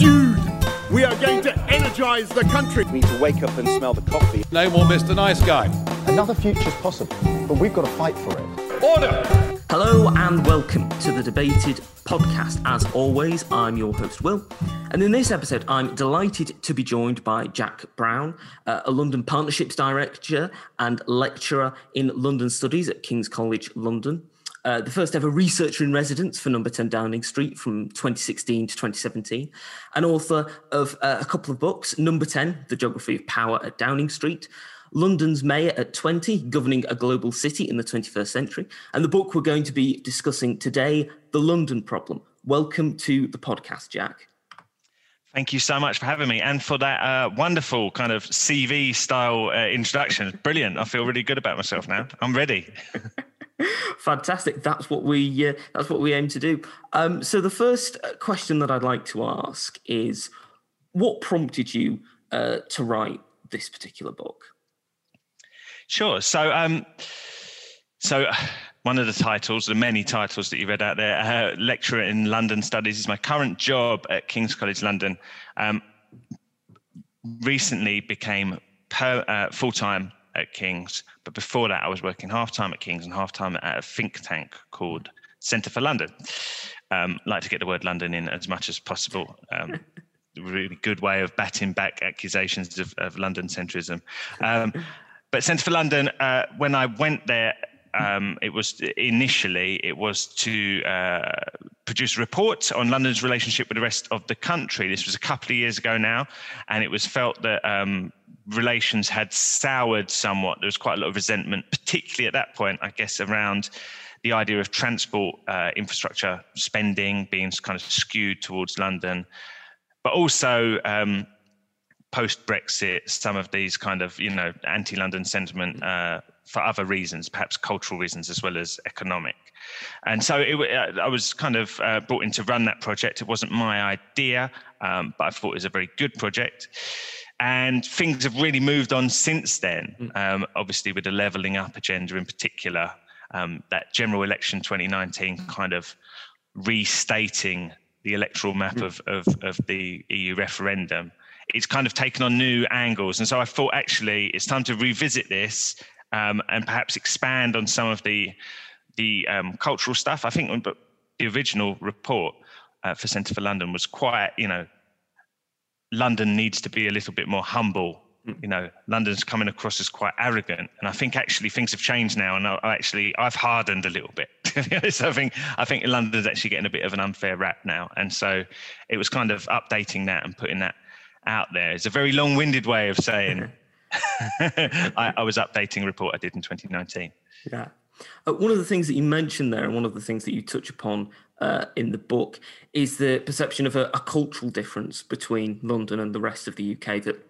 Dude, we are going to energize the country. We need to wake up and smell the coffee. No more Mr. Nice Guy. Another future's possible, but we've got to fight for it. Order! Hello and welcome to the Debated podcast. As always, I'm your host, Will. And in this episode, I'm delighted to be joined by Jack Brown, uh, a London Partnerships Director and lecturer in London Studies at King's College London. Uh, the first ever researcher in residence for Number 10 Downing Street from 2016 to 2017, an author of uh, a couple of books Number 10, The Geography of Power at Downing Street, London's Mayor at 20, Governing a Global City in the 21st Century, and the book we're going to be discussing today, The London Problem. Welcome to the podcast, Jack. Thank you so much for having me and for that uh, wonderful kind of CV style uh, introduction. Brilliant. I feel really good about myself now. I'm ready. Fantastic. That's what we uh, that's what we aim to do. Um, so the first uh, question that I'd like to ask is, what prompted you uh, to write this particular book? Sure. So, um, so one of the titles, the many titles that you read out there, uh, lecturer in London studies, is my current job at King's College London. Um, recently became per, uh, full time at King's, but before that, I was working half time at King's and half time at a think tank called Centre for London. Um, like to get the word London in as much as possible. Um, really good way of batting back accusations of, of London centrism. Um, but Centre for London, uh, when I went there, um, it was initially it was to uh, produce a report on London's relationship with the rest of the country. This was a couple of years ago now, and it was felt that um, relations had soured somewhat. There was quite a lot of resentment, particularly at that point, I guess, around the idea of transport uh, infrastructure spending being kind of skewed towards London, but also um, post Brexit, some of these kind of you know anti-London sentiment uh, for other reasons, perhaps cultural reasons as well as economic. And so it, uh, I was kind of uh, brought in to run that project. It wasn't my idea, um, but I thought it was a very good project and things have really moved on since then. Mm. Um, obviously, with the levelling up agenda in particular, um, that general election 2019 kind of restating the electoral map mm. of, of, of the EU referendum. It's kind of taken on new angles. And so I thought actually it's time to revisit this um, and perhaps expand on some of the, the um, cultural stuff. I think the original report uh, for Centre for London was quite, you know, London needs to be a little bit more humble. Hmm. You know, London's coming across as quite arrogant, and I think actually things have changed now, and I, actually I've hardened a little bit. so I think I think London's actually getting a bit of an unfair rap now, and so it was kind of updating that and putting that out there. It's a very long-winded way of saying I, I was updating a report I did in 2019. Yeah. Uh, one of the things that you mentioned there, and one of the things that you touch upon uh, in the book, is the perception of a, a, cultural difference between London and the rest of the UK. That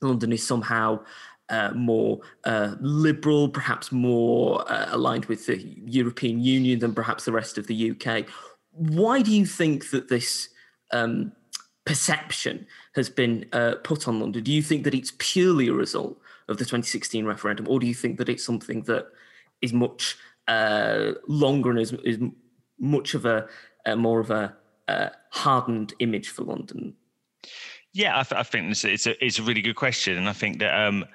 London is somehow uh, more uh, liberal, perhaps more uh, aligned with the European Union than perhaps the rest of the UK. Why do you think that this um, perception has been uh, put on London? Do you think that it's purely a result of the 2016 referendum, or do you think that it's something that is much longer and is, is much of a, a more of a, a, hardened image for London? Yeah, I, th- I think it's, it's, a it's a really good question, and I think that um,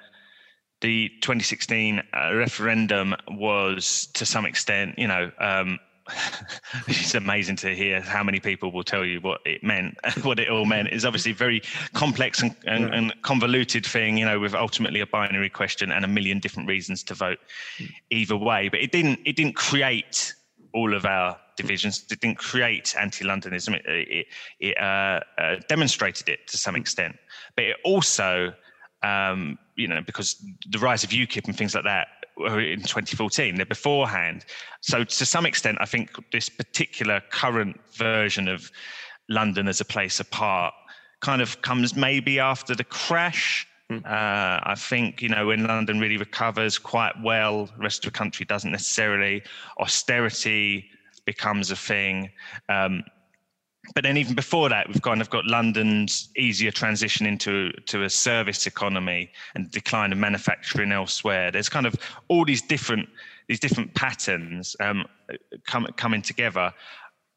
the 2016 uh, referendum was to some extent, you know, um, it's amazing to hear how many people will tell you what it meant, what it all meant. It's obviously a very complex and, and, yeah. and, convoluted thing, you know, with ultimately a binary question and a million different reasons to vote either way. But it didn't it didn't create all of our divisions. Didn't create anti-Londonism. It, it, it uh, uh, demonstrated it to some extent, but it also, um, you know, because the rise of UKIP and things like that in 2014. They're beforehand. So to some extent, I think this particular current version of London as a place apart kind of comes maybe after the crash. Hmm. Uh, I think you know when London really recovers quite well, the rest of the country doesn't necessarily. Austerity becomes a thing. Um, but then even before that, we've kind of got London's easier transition into to a service economy and decline of manufacturing elsewhere. There's kind of all these different these different patterns um, come, coming together.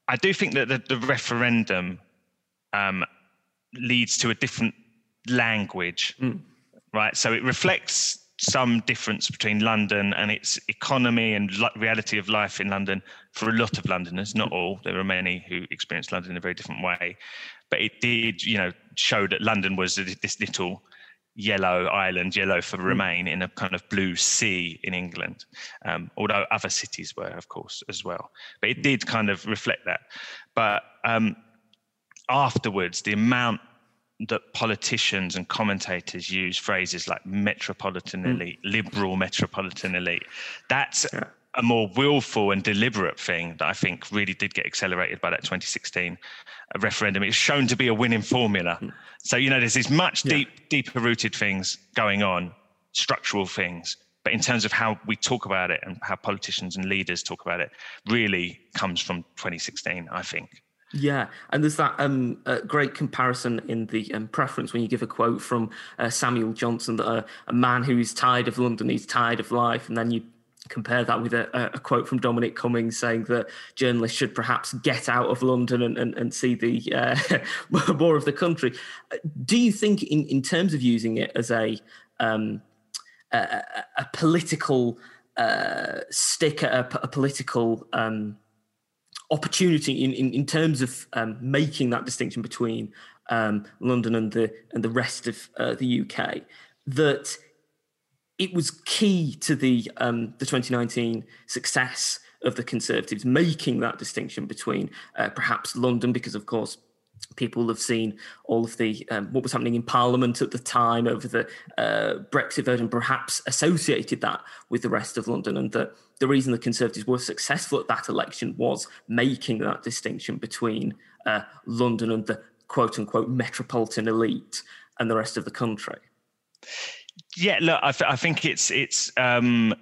I do think that the, the referendum um, leads to a different language, Mm. right? So it reflects some difference between London and its economy and li- reality of life in London for a lot of Londoners, not all. There are many who experience London in a very different way, but it did, you know, show that London was this little yellow island, yellow for Remain, in a kind of blue sea in England. Um, although other cities were, of course, as well. But it did kind of reflect that. But um, afterwards, the amount that politicians and commentators use phrases like metropolitan hmm. elite, liberal metropolitan elite, that's Yeah. a more willful and deliberate thing that I think really did get accelerated by that 2016 uh, referendum. It's shown to be a winning formula. Hmm. So, you know, there's these much deep, deeper rooted things going on, structural things. But in terms of how we talk about it and how politicians and leaders talk about it, really comes from 2016, I think. Yeah, and there's that um, uh, great comparison in the um, preference when you give a quote from uh, Samuel Johnson that uh, a man who is tired of London, he's tired of life, and then you compare that with a, a quote from Dominic Cummings saying that journalists should perhaps get out of London and, and, and see the uh, more of the country. Do you think, in, in terms of using it as a um, a, a- a political uh, stick, a, a political um, opportunity in, in, in terms of um, making that distinction between um, London and the and the rest of uh, the UK that it was key to the um, the 2019 success of the Conservatives making that distinction between uh, perhaps London because of course people have seen all of the um, what was happening in Parliament at the time over the uh, Brexit vote and perhaps associated that with the rest of London, and that the reason the Conservatives were successful at that election was making that distinction between uh, London and the quote unquote metropolitan elite and the rest of the country. Yeah, look, I, th- I think it's it's um,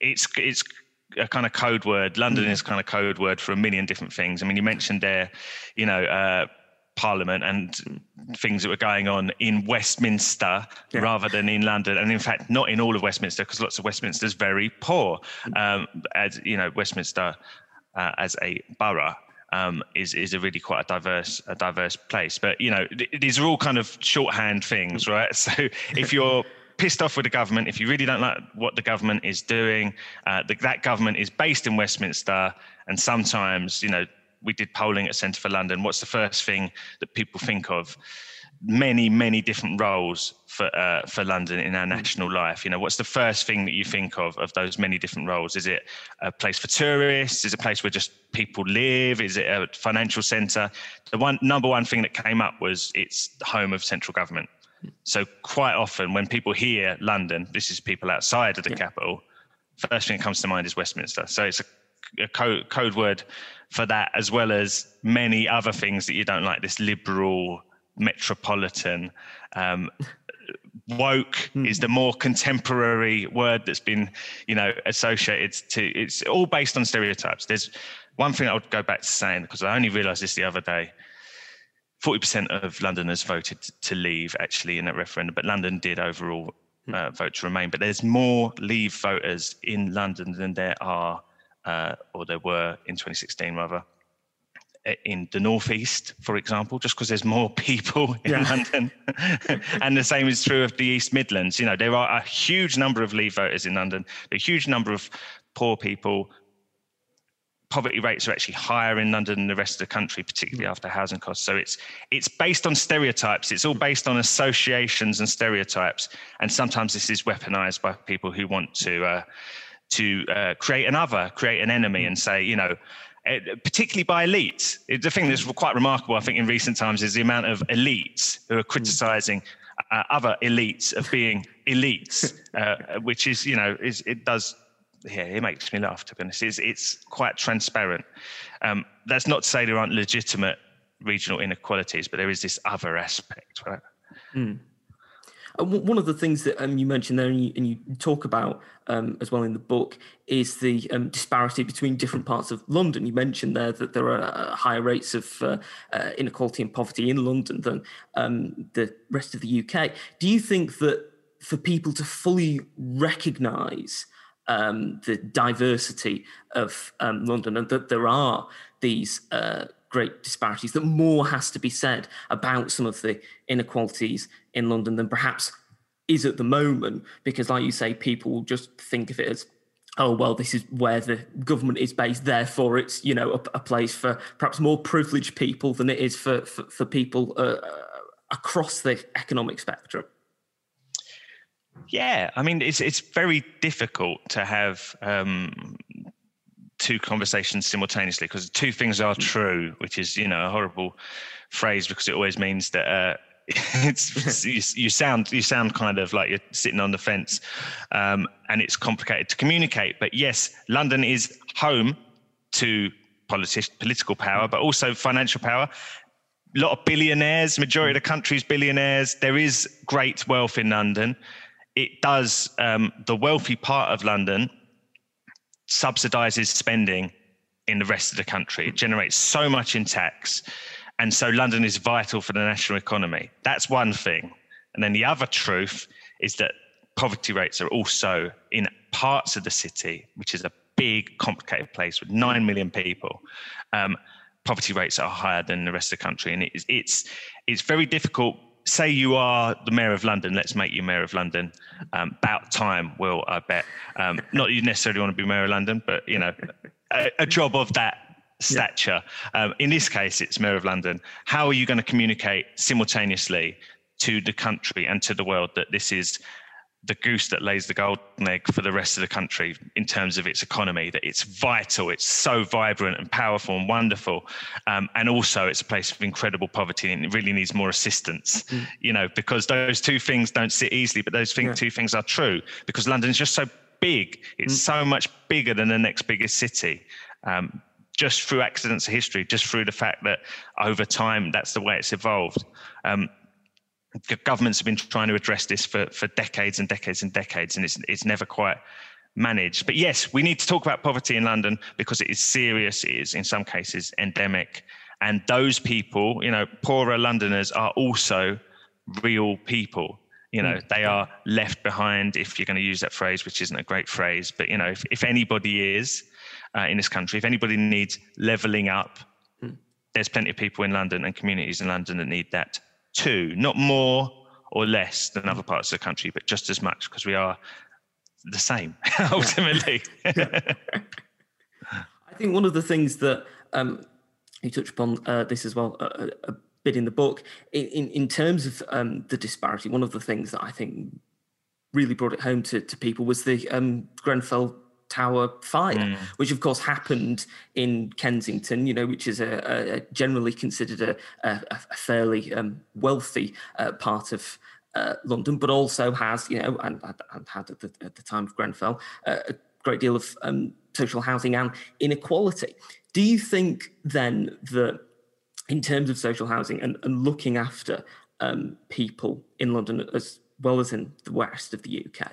it's it's a kind of code word. London is kind of code word for a million different things. I mean, you mentioned there, you know, uh, Parliament and things that were going on in Westminster Yeah. rather than in London, and in fact, not in all of Westminster because lots of Westminster is very poor. Um, as you know, Westminster uh, as a borough um, is is a really quite a diverse a diverse place. But you know, th- these are all kind of shorthand things, right? So if you're pissed off with the government, if you really don't like what the government is doing, uh, the, that government is based in Westminster, and sometimes you know we did polling at Centre for London. What's the first thing that people think of? Many, many different roles for uh, for London in our national life. You know, what's the first thing that you think of of those many different roles? Is it a place for tourists? Is it a place where just people live? Is it a financial centre? The one number one thing that came up was it's the home of central government. So quite often when people hear London, this is people outside of the capital, first thing that comes to mind is Westminster. So it's a, a code, code word for that, as well as many other things that you don't like. This liberal, metropolitan, um, woke is the more contemporary word that's been, you know, associated to. It's all based on stereotypes. There's one thing I would go back to saying because I only realised this the other day. 40% of Londoners voted to leave actually in that referendum, but London did overall uh, vote to remain. But there's more leave voters in London than there are, uh, or there were in 2016 rather, in the northeast, for example, just because there's more people in Yeah. London. and the same is true of the East Midlands. You know, there are a huge number of leave voters in London, a huge number of poor people, poverty rates are actually higher in London than the rest of the country, particularly after housing costs. So it's it's based on stereotypes. It's all based on associations and stereotypes, and sometimes this is weaponized by people who want to uh, to uh, create another, create an enemy, and say, you know. eh, Particularly by elites. It- The thing that's quite remarkable, I think, in recent times is the amount of elites who are criticizing uh, other elites of being elites, uh, which is, you know, is it does yeah, it makes me laugh to be honest. It's, it's quite transparent. Um, that's not to say there aren't legitimate regional inequalities, but there is this other aspect, right? W- One of the things that um, you mentioned there and you, and you talk about um, as well in the book is the um, disparity between different parts of London. You mentioned there that there are uh, higher rates of uh, uh, inequality and poverty in London than um, the rest of the UK. Do you think that for people to fully recognise um, the diversity of um, London and that there are these uh, great disparities, that more has to be said about some of the inequalities in London than perhaps is at the moment, because, like you say, people just think of it as oh well this is where the government is based therefore it's you know a, a place for perhaps more privileged people than it is for for, for people uh, across the economic spectrum. Yeah i mean it's it's very difficult to have um, two conversations simultaneously because two things are true which is you know a horrible phrase because it always means that uh, it's you, you, sound you sound kind of like you're sitting on the fence, um, and it's complicated to communicate. But yes, London is home to politi- political power, but also financial power. A lot of billionaires, majority of the country's billionaires. There is great wealth in London. It does um, the wealthy part of London subsidizes spending in the rest of the country. It generates so much in tax and so London is vital for the national economy. That's one thing. And then the other truth is that poverty rates are also in parts of the city, which is a big, complicated place with 9 million people. Um, poverty rates are higher than the rest of the country. And it's, it's, it's very difficult. Say you are the mayor of London, let's make you mayor of London. Um, about time, Will, I bet. Um, not you necessarily want to be mayor of London, but, you know, a, a job of that stature. Yeah. Um, in this case, it's Mayor of London. How are you going to communicate simultaneously to the country and to the world that this is the goose that lays the golden egg for the rest of the country in terms of its economy, that it's vital, it's so vibrant and powerful and wonderful. Um, and also, it's a place of incredible poverty and it really needs more assistance, mm. you know, because those two things don't sit easily, but those thing, yeah. two things are true because London is just so big. It's mm. so much bigger than the next biggest city. Um, just through accidents of history, just through the fact that over time that's the way it's evolved. Um, governments have been trying to address this for, for decades and decades and decades, and it's it's never quite managed. But yes, we need to talk about poverty in London because it is serious. It is in some cases endemic, and those people, you know, poorer Londoners are also real people. You know, mm. they are left behind. If you're going to use that phrase, which isn't a great phrase, but you know, if, if anybody is, uh, in this country. If anybody needs leveling up, mm. there's plenty of people in London and communities in London that need that too. Not more or less than other parts of the country, but just as much because we are the same ultimately. I think one of the things that um, you touch upon uh, this as well uh, a bit in the book in in terms of um, the disparity. One of the things that I think really brought it home to, to people was the um, Grenfell Tower fire, mm. which of course happened in Kensington, you know, which is a, a generally considered a, a, a fairly um, wealthy uh, part of uh, London, but also has, you know, and, and had at the, at the, time of Grenfell uh, a great deal of um, social housing and inequality. Do you think then that, in terms of social housing and, and looking after um, people in London as well as in the west of the UK,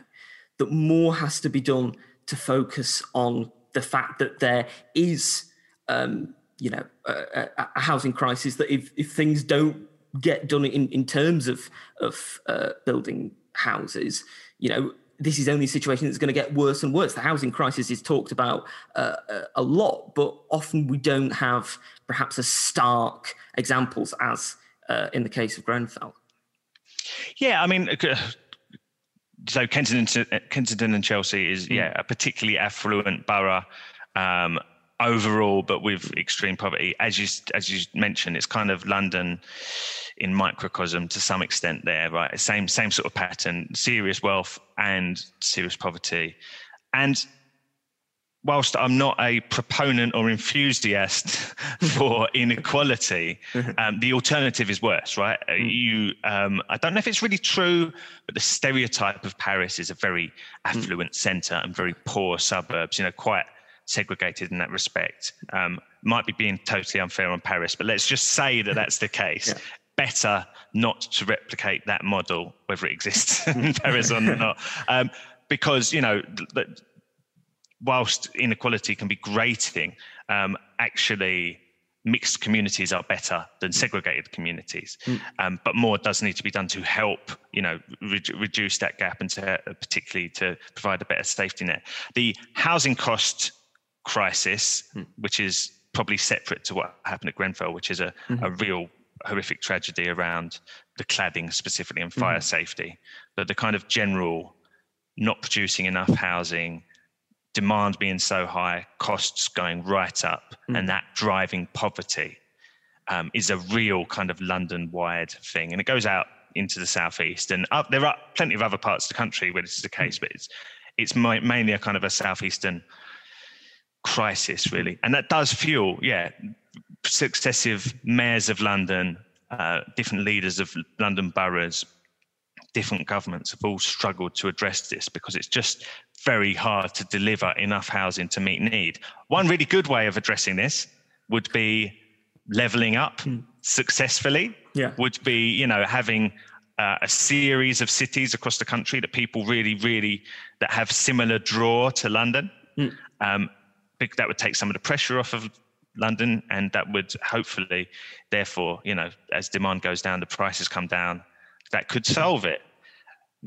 that more has to be done to focus on the fact that there is, um, you know, a, a, housing crisis. That if, if things don't get done in, in terms of of uh, building houses, you know, this is only a situation that's going to get worse and worse. The housing crisis is talked about uh, a lot, but often we don't have perhaps as stark examples as uh, in the case of Grenfell. Yeah, I mean, so Kensington, Kensington and Chelsea is mm. yeah a particularly affluent borough um, overall, but with extreme poverty. As you as you mentioned, it's kind of London in microcosm to some extent there, right? Same same sort of pattern: serious wealth and serious poverty, and whilst I'm not a proponent or enthusiast for inequality, um, the alternative is worse, right? Uh, mm. You, um, I don't know if it's really true, but the stereotype of Paris is a very affluent mm. centre and very poor suburbs. You know, quite segregated in that respect. Um, might be being totally unfair on Paris, but let's just say that that's the case. yeah. Better not to replicate that model, whether it exists in Paris or not, um, because you know. The, whilst inequality can be grating, um, actually mixed communities are better than segregated communities. Mm. Um, but more does need to be done to help, you know, re- reduce that gap and to, uh, particularly to provide a better safety net. The housing cost crisis, mm. which is probably separate to what happened at Grenfell, which is a, mm-hmm. a real horrific tragedy around the cladding specifically and fire mm-hmm. safety. But the kind of general not producing enough housing, demand being so high, costs going right up, mm. and that driving poverty um, is a real kind of London wide thing. And it goes out into the southeast. And up, there are plenty of other parts of the country where this is the mm. case, but it's, it's mainly a kind of a southeastern crisis, really. And that does fuel, yeah, successive mayors of London, uh, different leaders of London boroughs, different governments have all struggled to address this because it's just very hard to deliver enough housing to meet need. One really good way of addressing this would be leveling up mm. successfully. Yeah. Would be, you know, having uh, a series of cities across the country that people really, really that have similar draw to London. Mm. Um, that would take some of the pressure off of London, and that would hopefully, therefore, you know, as demand goes down, the prices come down. That could solve it.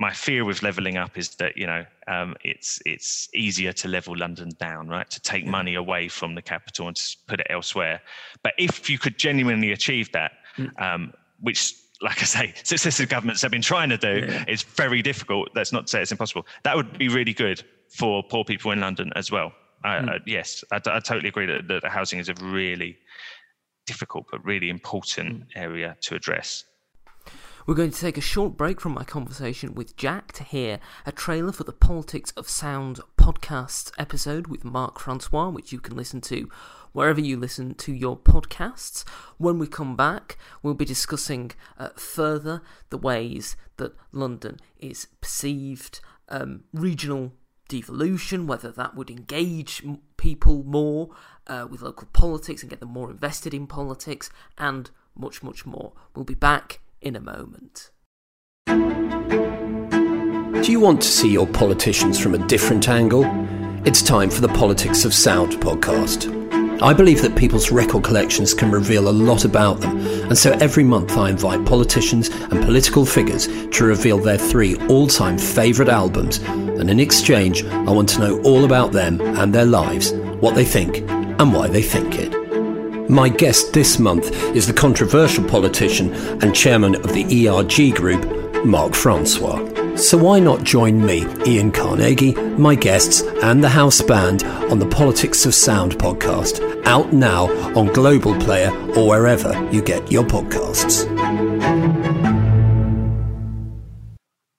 My fear with leveling up is that you know um, it's it's easier to level London down, right? To take money away from the capital and put it elsewhere. But if you could genuinely achieve that, mm. um, which like I say, successive governments have been trying to do. Yeah. It's very difficult. That's not to say it's impossible. That would be really good for poor people in London as well. Mm. Uh, yes, I, I, totally agree that, that housing is a really difficult but really important mm. area to address. We're going to take a short break from my conversation with Jack to hear a trailer for the Politics of Sound podcast episode with Mark Francois, which you can listen to wherever you listen to your podcasts. When we come back, we'll be discussing uh, further the ways that London is perceived, um, regional devolution, whether that would engage people more uh, with local politics and get them more invested in politics, and much, much more. We'll be back in a moment. Do you want to see your politicians from a different angle? It's time for the Politics of Sound podcast. I believe that people's record collections can reveal a lot about them, and so every month I invite politicians and political figures to reveal their three all time favourite albums, and in exchange, I want to know all about them and their lives, what they think, and why they think it. My guest this month is the controversial politician and chairman of the ERG Group, Mark Francois. So why not join me, Ian Carnegie, my guests, and the house band on the Politics of Sound podcast, out now on Global Player or wherever you get your podcasts.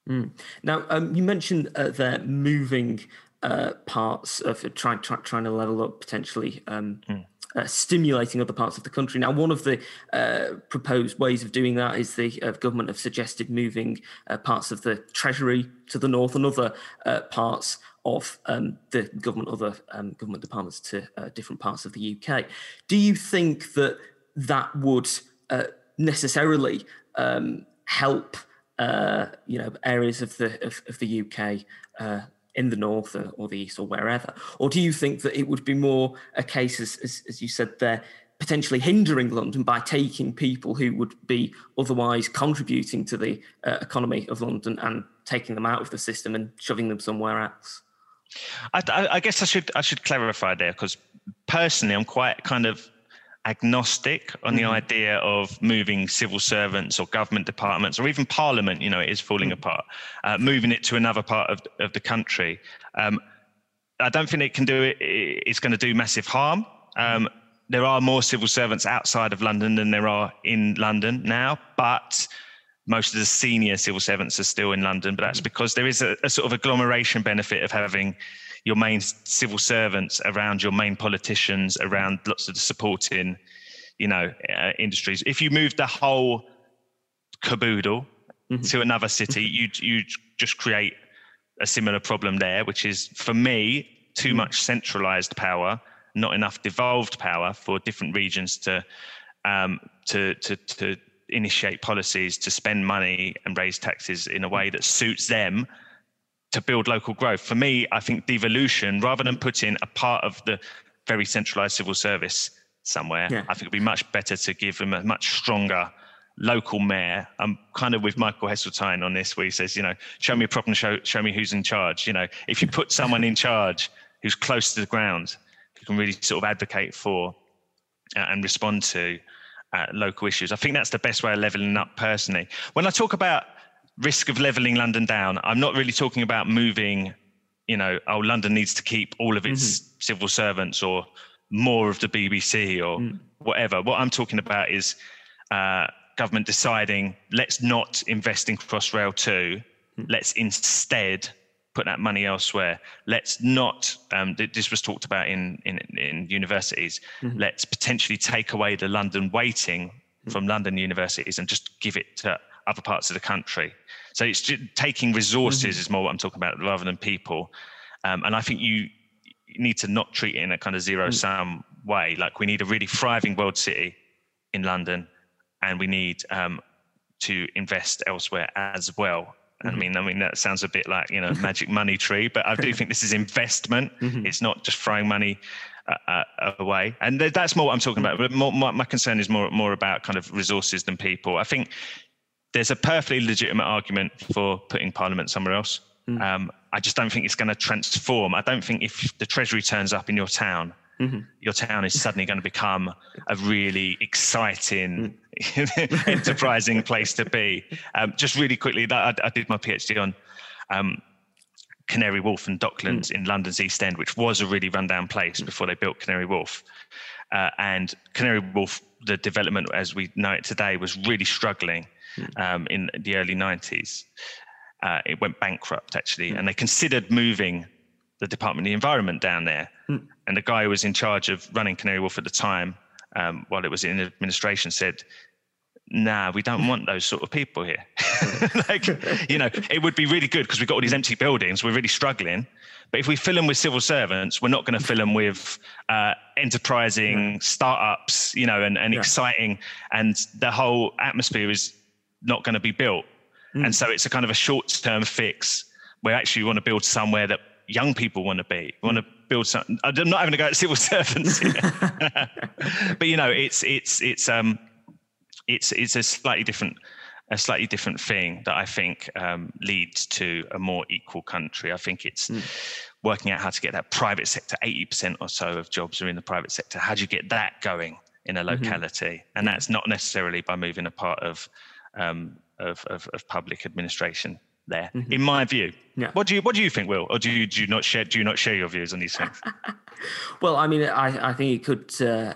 Mm. Now, um, you mentioned uh, the moving uh, parts of trying try, trying to level up potentially. Um, mm uh, stimulating other parts of the country. Now, one of the uh, proposed ways of doing that is the uh, government have suggested moving uh, parts of the Treasury to the north and other uh, parts of um, the government, other um, government departments to different parts of the UK. Do you think that that would necessarily um, help, you know, areas of the of, of the UK? In the north or, or, the east or wherever? Or do you think that it would be more a case, as, as, as you said there, potentially hindering London by taking people who would be otherwise contributing to the uh, economy of London and taking them out of the system and shoving them somewhere else? I, I guess I should I should clarify there because personally I'm quite kind of agnostic on the mm-hmm. idea of moving civil servants or government departments or even parliament you know it is falling mm-hmm. apart uh, moving it to another part of, of the country um, i don't think it can do it it's going to do massive harm um, there are more civil servants outside of london than there are in london now but most of the senior civil servants are still in london but that's mm-hmm. because there is a, a sort of agglomeration benefit of having your main civil servants, around your main politicians, around lots of the supporting, you know, uh, industries. If you move the whole caboodle mm-hmm. to another city, you you just create a similar problem there, which is for me too mm-hmm. much centralized power, not enough devolved power for different regions to um, to to to initiate policies, to spend money and raise taxes in a way that suits them to build local growth. For me, I think devolution, rather than putting a part of the very centralized civil service somewhere, yeah. I think it'd be much better to give them a much stronger local mayor. I'm kind of with Michael Heseltine on this, where he says, you know, show me a problem, show, show me who's in charge. You know, if you put someone in charge who's close to the ground, who can really sort of advocate for uh, and respond to uh, local issues. I think that's the best way of leveling up personally. When I talk about risk of leveling London down, I'm not really talking about moving, you know, oh, London needs to keep all of its mm-hmm. civil servants or more of the BBC or mm. whatever. What I'm talking about is uh, government deciding let's not invest in Crossrail 2, mm. let's instead put that money elsewhere. Let's not. Um, this was talked about in in, in universities. Mm-hmm. Let's potentially take away the London weighting mm-hmm. from London universities and just give it to other parts of the country. So it's just taking resources mm-hmm. is more what I'm talking about rather than people. Um, and I think you need to not treat it in a kind of zero mm. sum way. Like we need a really thriving world city in London, and we need um, to invest elsewhere as well. I mm-hmm. mean, I mean that sounds a bit like you know magic money tree, but I do think this is investment. Mm-hmm. It's not just throwing money uh, uh, away, and that's more what I'm talking about. But more, my, my concern is more more about kind of resources than people. I think there's a perfectly legitimate argument for putting Parliament somewhere else. Mm. Um, I just don't think it's going to transform. I don't think if the Treasury turns up in your town, mm-hmm. your town is suddenly going to become a really exciting, mm. enterprising place to be. Um, just really quickly, that I, I, did my PhD on um, Canary Wharf and Docklands mm. in London's East End, which was a really rundown place mm. before they built Canary Wharf. Uh, and Canary Wharf, the development as we know it today, was really struggling. Um, in the early 90s. Uh, it went bankrupt actually, mm. and they considered moving the Department of the Environment down there. Mm. And the guy who was in charge of running Canary Wharf at the time, um, while it was in administration, said, nah, we don't want those sort of people here. like, you know, it would be really good because we've got all these empty buildings. We're really struggling. But if we fill them with civil servants, we're not going to fill them with uh, enterprising startups, you know, and, and yeah. exciting. And the whole atmosphere is not going to be built. Mm. And so it's a kind of a short term fix where actually we want to build somewhere that young people want to be. We want to build something. I'm not having to go at civil servants, but you know, it's it's it's um it's it's a slightly different a slightly different thing that I think um, leads to a more equal country. I think it's mm. working out how to get that private sector. Eighty percent or so of jobs are in the private sector. How do you get that going in a mm-hmm. locality? Mm-hmm. And that's not necessarily by moving a part of um, of, of, of public administration there, mm-hmm. in my view. Yeah. What do you What do you think, Will? Or do you do you not share Do you not share your views on these things? well, I mean, I I think it could, uh,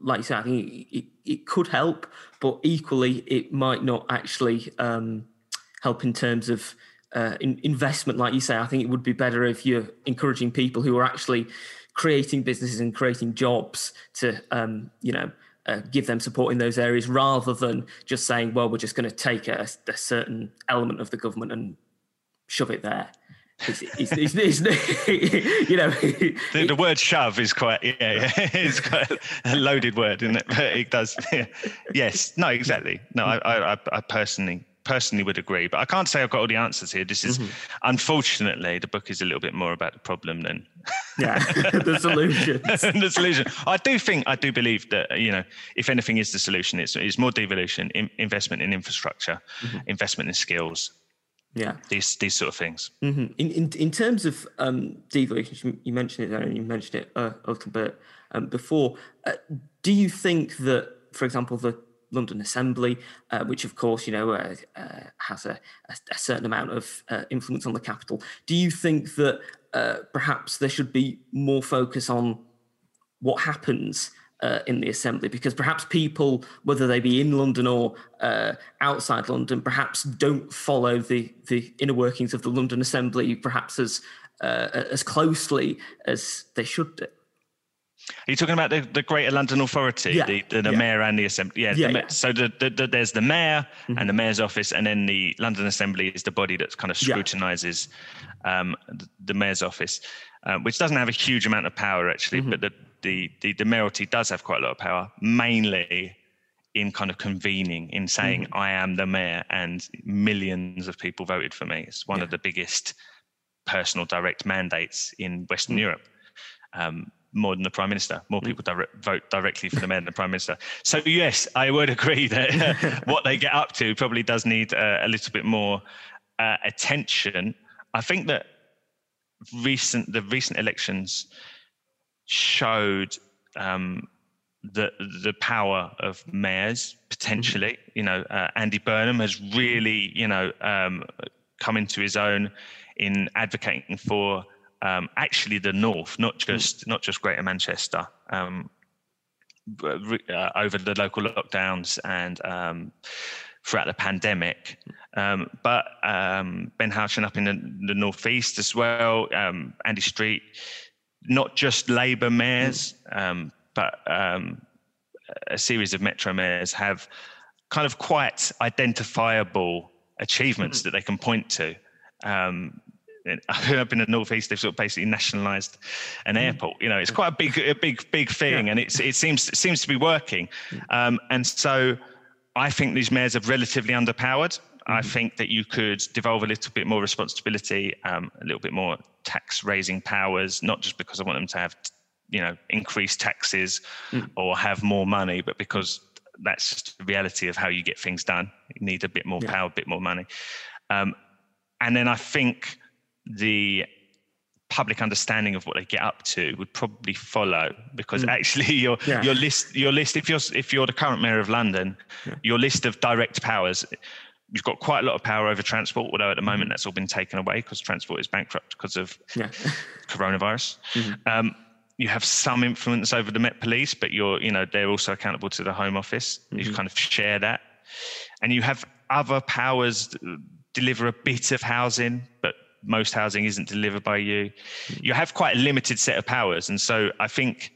like you said, I think it, it could help, but equally, it might not actually um, help in terms of. Uh, in, investment, like you say, I think it would be better if you're encouraging people who are actually creating businesses and creating jobs to, um, you know, uh, give them support in those areas rather than just saying, well, we're just going to take a, a, certain element of the government and shove it there. It's, it's, it's, you know, the, the, word "shove" is quite yeah, it's quite a loaded word, isn't it? But it does. Yeah. Yes, no, exactly. No, I, I, I personally personally would agree, but I can't say I've got all the answers here. This is, mm-hmm. unfortunately, the book is a little bit more about the problem than yeah, the solution. the solution. I do think, I do believe that you know, if anything is the solution, it's, it's more devolution, in, investment in infrastructure, mm-hmm. investment in skills. Yeah, these these sort of things. Mm-hmm. In, in in terms of um, devolution, you mentioned it there, and you mentioned it uh, a little bit um, before. Uh, do you think that, for example, the London Assembly, uh, which of course you know uh, uh, has a, a, certain amount of uh, influence on the capital. Do you think that uh, perhaps there should be more focus on what happens uh, in the Assembly? Because perhaps people, whether they be in London or outside London, perhaps don't follow the the inner workings of the London Assembly perhaps as as closely as they should do. Are you talking about the, the Greater London Authority, yeah. the, the, the yeah. mayor and the assembly? Yeah, yeah, the, so the, the, there's the mayor mm-hmm. and the mayor's office, and then the London Assembly is the body that kind of scrutinises um, the, mayor's office, um, which doesn't have a huge amount of power actually, mm-hmm. but the, the, the, the mayoralty does have quite a lot of power, mainly in kind of convening, in saying, mm-hmm. I am the mayor, and millions of people voted for me. It's one of the biggest personal direct mandates in Western mm. Europe. Um, more than the prime minister. More mm. people direct, vote directly for the mayor than the prime minister. So yes, I would agree that what they get up to probably does need uh, a little bit more uh, attention. I think that recent the recent elections showed um, the the power of mayors potentially. Mm-hmm. You know, uh, Andy Burnham has really you know um, come into his own in advocating for um, actually the north, not mm. just not just Greater Manchester. Um, uh, over the local lockdowns and um, throughout the pandemic. Um, but um, Ben Houchen up in the, the northeast as well, um, Andy Street, not just Labour mayors, um, but um, a series of Metro mayors have kind of quite identifiable achievements mm-hmm. that they can point to. Um, up in the northeast, they've sort of basically nationalised an mm-hmm. airport. You know, it's quite a big, a big, big thing, yeah. and it's it seems it seems to be working. Mm. Um, and so, I think these mayors are relatively underpowered. Mm-hmm. I think that you could devolve a little bit more responsibility, um, a little bit more tax raising powers, not just because I want them to have, you know, increased taxes mm. or have more money, but because that's just the reality of how you get things done. You need a bit more yeah. power, a bit more money. Um, and then I think the public understanding of what they get up to would probably follow because mm. actually your yeah. your list your list if you're if you're the current mayor of London, yeah. your list of direct powers you've got quite a lot of power over transport, although at the moment mm-hmm. that's all been taken away because transport is bankrupt because of yeah. coronavirus. Mm-hmm. Um, you have some influence over the Met Police, but you're, you know, they're also accountable to the Home Office. Mm-hmm. You kind of share that, and you have other powers deliver a bit of housing, but most housing isn't delivered by you. Mm-hmm. You have quite a limited set of powers, and so I think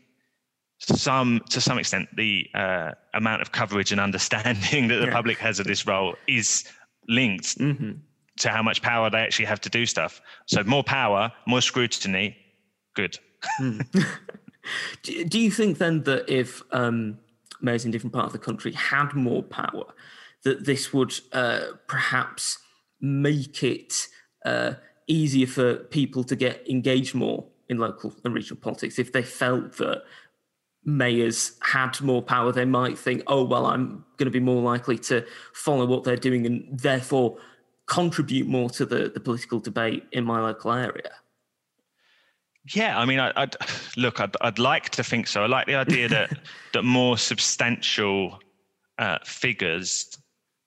some to some extent the uh, amount of coverage and understanding that the yeah. public has of this role is linked mm-hmm. to how much power they actually have to do stuff so more power more scrutiny good mm. do, do, you think then that if um, mayors in different parts of the country had more power that this would uh, perhaps make it uh, easier for people to get engaged more in local and regional politics if they felt that mayors had more power, they might think, oh, well, I'm going to be more likely to follow what they're doing and therefore contribute more to the, the political debate in my local area. Yeah, I mean, I, would look. I'd, I'd like to think so. I like the idea that that more substantial uh, figures.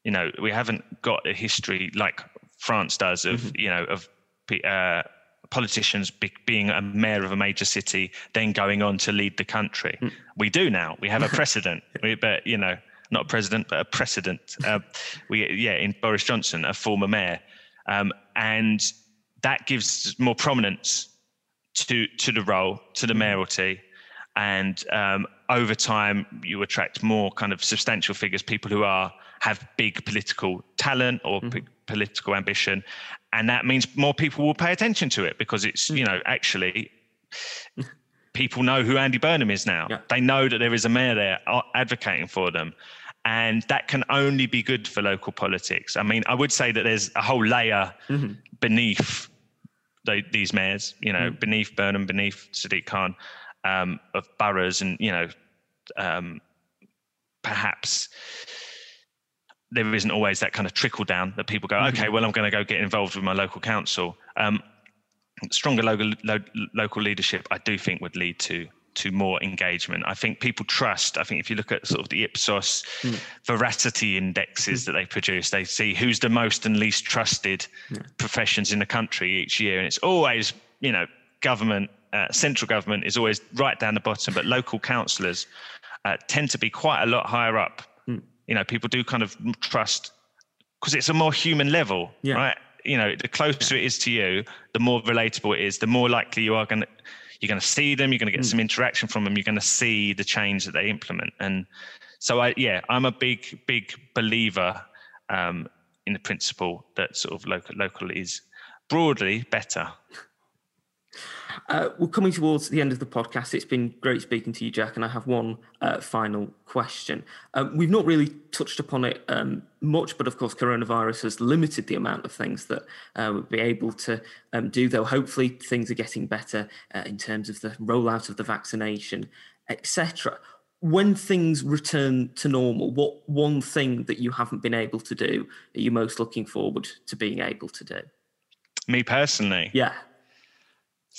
You know, we haven't got a history like France does of mm-hmm. you know of uh, politicians be, being a mayor of a major city, then going on to lead the country. Mm. We do now. We have a precedent. we, but you know, not a president, but a precedent. Uh, we yeah, in Boris Johnson, a former mayor, um, and that gives more prominence to to the role, to the hmm. mayoralty, and um, over time you attract more kind of substantial figures, people who are have big political talent or mm-hmm. p- political ambition, and that means more people will pay attention to it because it's you know actually people know who Andy Burnham is now. Yeah. They know that there is a mayor there advocating for them. And that can only be good for local politics. I mean, I would say that there's a whole layer mm-hmm. beneath the, these mayors, you know, mm. beneath Burnham, beneath Sadiq Khan, um, of boroughs, and you know, um, perhaps there isn't always that kind of trickle down that people go, mm-hmm. okay, well, I'm going to go get involved with my local council. Um, stronger local lo- local leadership, I do think, would lead to to more engagement. I think people trust. I think if you look at sort of the Ipsos mm. veracity indexes mm. that they produce, they see who's the most and least trusted yeah. professions in the country each year, and it's always you know government, uh, central government is always right down the bottom, but local councillors uh, tend to be quite a lot higher up you know people do kind of trust because it's a more human level yeah. right you know the closer it is to you the more relatable it is the more likely you are going to you're going to see them you're going to get mm. some interaction from them you're going to see the change that they implement and so i yeah i'm a big big believer um, in the principle that sort of local local is broadly better uh, we're coming towards the end of the podcast. It's been great speaking to you, Jack, and I have one uh, final question. Um, we've not really touched upon it um, much, but of course, coronavirus has limited the amount of things that uh, we'll be able to um, do, though hopefully things are getting better uh, in terms of the rollout of the vaccination, etc. When things return to normal, what one thing that you haven't been able to do are you most looking forward to being able to do? Me personally? Yeah.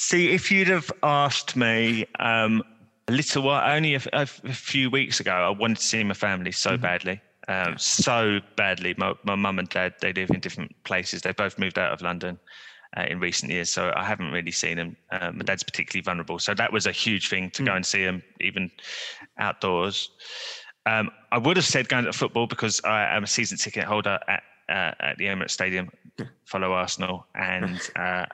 See, if you'd have asked me um, a little while, only a, a few weeks ago, I wanted to see my family so mm-hmm. badly. Um, so badly. My my mum and dad they live in different places. They both moved out of London uh, in recent years, so I haven't really seen them. Uh, my dad's particularly vulnerable, so that was a huge thing to mm. go and see him even outdoors. Um, I would have said going to football because I am a season ticket holder at uh, at the Emirates Stadium, follow Arsenal, and uh,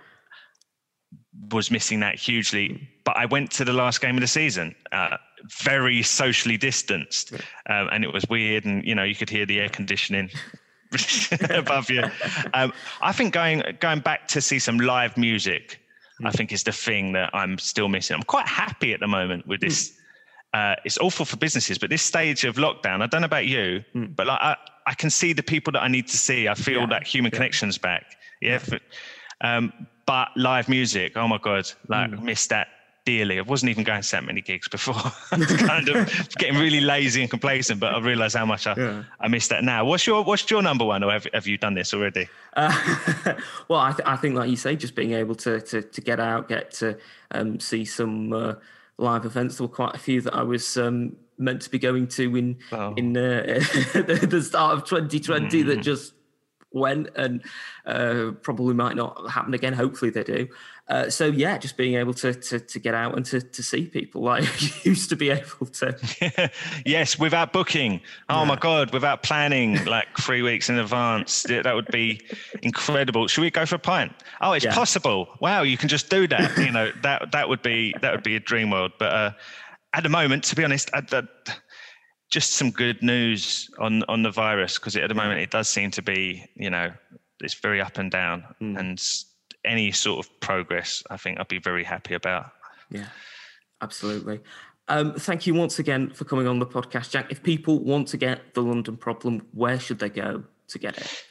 was missing that hugely. But I went to the last game of the season, uh, very socially distanced, um, and it was weird. And you know, you could hear the air conditioning above you. Um, I think going going back to see some live music, mm. I think is the thing that I'm still missing. I'm quite happy at the moment with this. Mm. Uh, it's awful for businesses, but this stage of lockdown, I don't know about you, mm. but like I, I can see the people that I need to see. I feel yeah. that human yeah. connection's back. Yeah. yeah. Um, but live music, oh my god, like mm. missed that dearly. I wasn't even going to that many gigs before. kind of getting really lazy and complacent, but I realise how much I, yeah. I miss that now. What's your What's your number one, or have, have you done this already? Uh, well, I, th- I think, like you say, just being able to to, to get out, get to um, see some uh, live events. There were quite a few that I was um, meant to be going to in oh. in uh, the start of 2020 mm. that just went and uh, probably might not happen again. Hopefully they do. Uh, so yeah, just being able to, to to get out and to to see people like used to be able to. yes, without booking. Oh yeah. my god, without planning like three weeks in advance, that would be incredible. Should we go for a pint? Oh, it's yeah. possible. Wow, you can just do that. you know that that would be that would be a dream world. But uh, at the moment, to be honest, I, I, just some good news on on the virus because at the moment it does seem to be you know it's very up and down mm. and any sort of progress i think i'd be very happy about. Yeah absolutely. Um, thank you once again for coming on the podcast jack. If people want to get the london problem where should they go to get it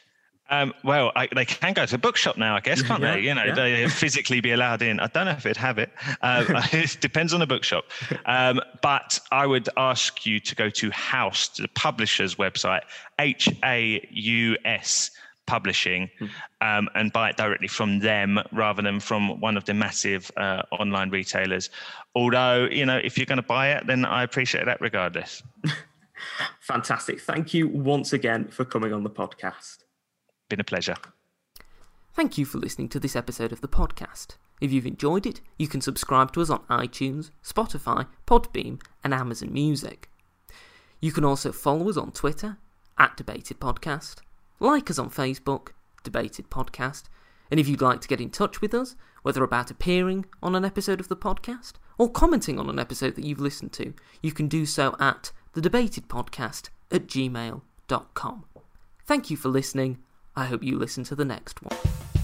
um, well, I, they can go to a bookshop now, I guess, can't yeah, they? You know, yeah. they physically be allowed in. I don't know if they'd have it. Uh, it depends on the bookshop. Um, but I would ask you to go to Haus, the publisher's website, H A U S publishing hmm. um, and buy it directly from them rather than from one of the massive uh, online retailers. Although, you know, if you're going to buy it, then I appreciate that regardless. Fantastic. Thank you once again for coming on the podcast. Been a pleasure. Thank you for listening to this episode of the podcast. If you've enjoyed it, you can subscribe to us on iTunes, Spotify, Podbean, and Amazon Music. You can also follow us on Twitter, at Debated Podcast, like us on Facebook, Debated Podcast, and if you'd like to get in touch with us, whether about appearing on an episode of the podcast or commenting on an episode that you've listened to, you can do so at thedebatedpodcast at gmail.com. Thank you for listening I hope you listen to the next one.